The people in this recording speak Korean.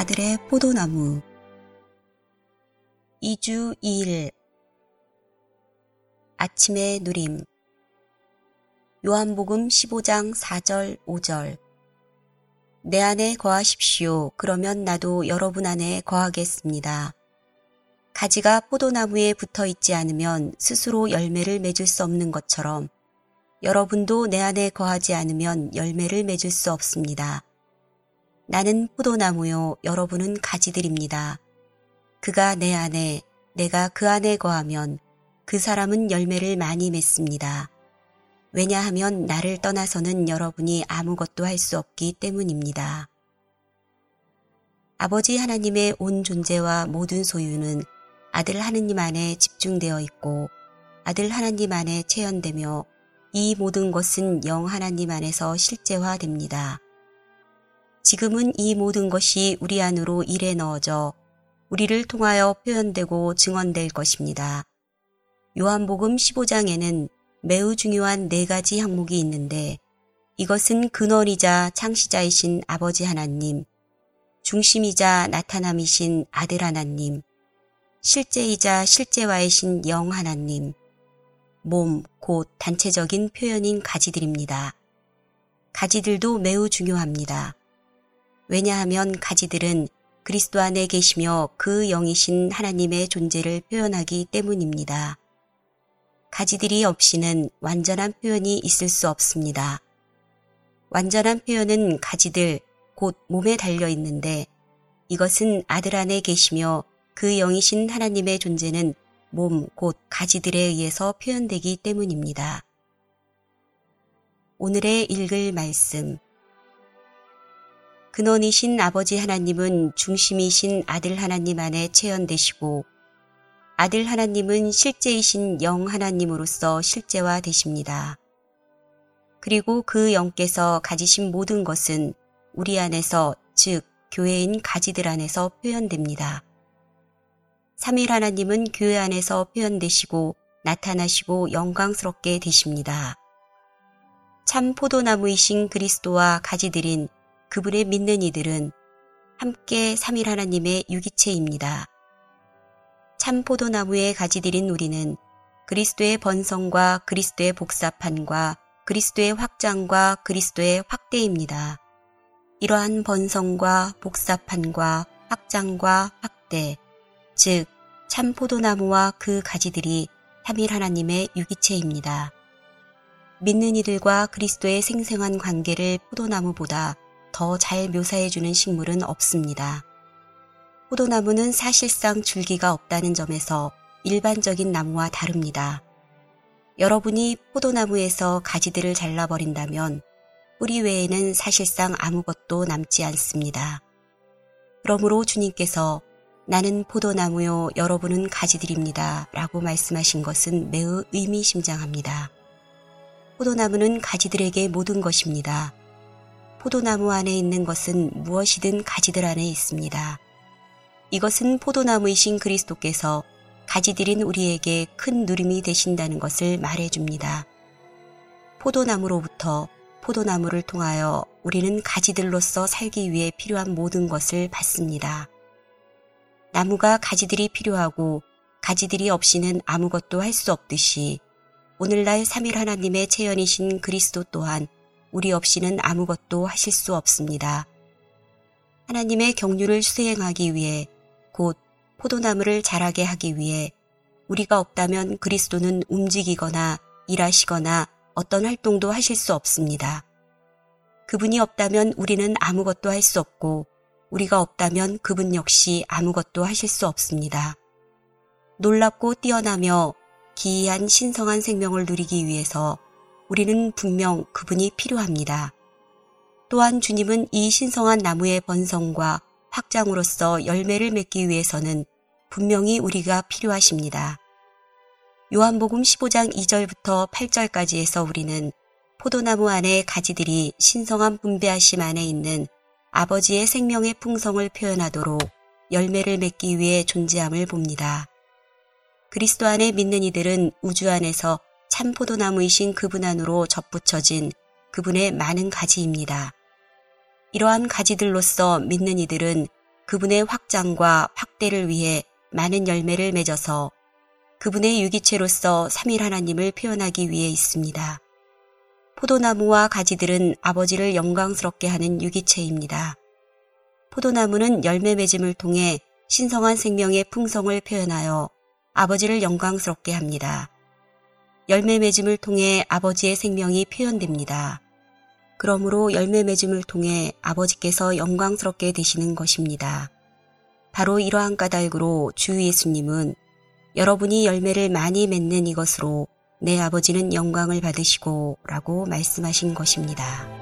아들의 포도나무 2주 2일 아침의 누림 요한복음 15장 4절 5절 내 안에 거하십시오. 그러면 나도 여러분 안에 거하겠습니다. 가지가 포도나무에 붙어 있지 않으면 스스로 열매를 맺을 수 없는 것처럼 여러분도 내 안에 거하지 않으면 열매를 맺을 수 없습니다. 나는 포도나무요, 여러분은 가지들입니다. 그가 내 안에, 내가 그 안에 거하면 그 사람은 열매를 많이 맺습니다. 왜냐하면 나를 떠나서는 여러분이 아무것도 할 수 없기 때문입니다. 아버지 하나님의 온 존재와 모든 소유는 아들 하느님 안에 집중되어 있고 아들 하나님 안에 체현되며 이 모든 것은 영 하나님 안에서 실제화됩니다. 지금은 이 모든 것이 우리 안으로 일에 넣어져 우리를 통하여 표현되고 증언될 것입니다. 요한복음 15장에는 매우 중요한 네 가지 항목이 있는데 이것은 근원이자 창시자이신 아버지 하나님, 중심이자 나타남이신 아들 하나님, 실제이자 실제와이신 영 하나님, 몸, 곧 단체적인 표현인 가지들입니다. 가지들도 매우 중요합니다. 왜냐하면 가지들은 그리스도 안에 계시며 그 영이신 하나님의 존재를 표현하기 때문입니다. 가지들이 없이는 완전한 표현이 있을 수 없습니다. 완전한 표현은 가지들, 곧 몸에 달려 있는데 이것은 아들 안에 계시며 그 영이신 하나님의 존재는 몸, 곧 가지들에 의해서 표현되기 때문입니다. 오늘의 읽을 말씀. 근원이신 아버지 하나님은 중심이신 아들 하나님 안에 체현되시고 아들 하나님은 실제이신 영 하나님으로서 실제화 되십니다. 그리고 그 영께서 가지신 모든 것은 우리 안에서 즉 교회인 가지들 안에서 표현됩니다. 3일 하나님은 교회 안에서 표현되시고 나타나시고 영광스럽게 되십니다. 참 포도나무이신 그리스도와 가지들인 그분의 믿는 이들은 함께 3일 하나님의 유기체입니다. 참 포도나무의 가지들인 우리는 그리스도의 번성과 그리스도의 복사판과 그리스도의 확장과 그리스도의 확대입니다. 이러한 번성과 복사판과 확장과 확대, 즉, 참 포도나무와 그 가지들이 3일 하나님의 유기체입니다. 믿는 이들과 그리스도의 생생한 관계를 포도나무보다 더 잘 묘사해주는 식물은 없습니다. 포도나무는 사실상 줄기가 없다는 점에서 일반적인 나무와 다릅니다. 여러분이 포도나무에서 가지들을 잘라버린다면 뿌리 외에는 사실상 아무것도 남지 않습니다. 그러므로 주님께서 나는 포도나무요, 여러분은 가지들입니다. 라고 말씀하신 것은 매우 의미심장합니다. 포도나무는 가지들에게 모든 것입니다. 포도나무 안에 있는 것은 무엇이든 가지들 안에 있습니다. 이것은 포도나무이신 그리스도께서 가지들인 우리에게 큰 누림이 되신다는 것을 말해줍니다. 포도나무로부터 포도나무를 통하여 우리는 가지들로서 살기 위해 필요한 모든 것을 받습니다. 나무가 가지들이 필요하고 가지들이 없이는 아무것도 할 수 없듯이 오늘날 3일 하나님의 체연이신 그리스도 또한 우리 없이는 아무것도 하실 수 없습니다. 하나님의 경륜을 수행하기 위해 곧 포도나무를 자라게 하기 위해 우리가 없다면 그리스도는 움직이거나 일하시거나 어떤 활동도 하실 수 없습니다. 그분이 없다면 우리는 아무것도 할 수 없고 우리가 없다면 그분 역시 아무것도 하실 수 없습니다. 놀랍고 뛰어나며 기이한 신성한 생명을 누리기 위해서 우리는 분명 그분이 필요합니다. 또한 주님은 이 신성한 나무의 번성과 확장으로서 열매를 맺기 위해서는 분명히 우리가 필요하십니다. 요한복음 15장 2절부터 8절까지에서 우리는 포도나무 안에 가지들이 신성한 분배하심 안에 있는 아버지의 생명의 풍성을 표현하도록 열매를 맺기 위해 존재함을 봅니다. 그리스도 안에 믿는 이들은 우주 안에서 참 포도나무이신 그분 안으로 접붙여진 그분의 많은 가지입니다. 이러한 가지들로서 믿는 이들은 그분의 확장과 확대를 위해 많은 열매를 맺어서 그분의 유기체로서 삼일 하나님을 표현하기 위해 있습니다. 포도나무와 가지들은 아버지를 영광스럽게 하는 유기체입니다. 포도나무는 열매 맺음을 통해 신성한 생명의 풍성을 표현하여 아버지를 영광스럽게 합니다. 열매 맺음을 통해 아버지의 생명이 표현됩니다. 그러므로 열매 맺음을 통해 아버지께서 영광스럽게 되시는 것입니다. 바로 이러한 까닭으로 주 예수님은 여러분이 열매를 많이 맺는 이것으로 내 아버지는 영광을 받으시고 라고 말씀하신 것입니다.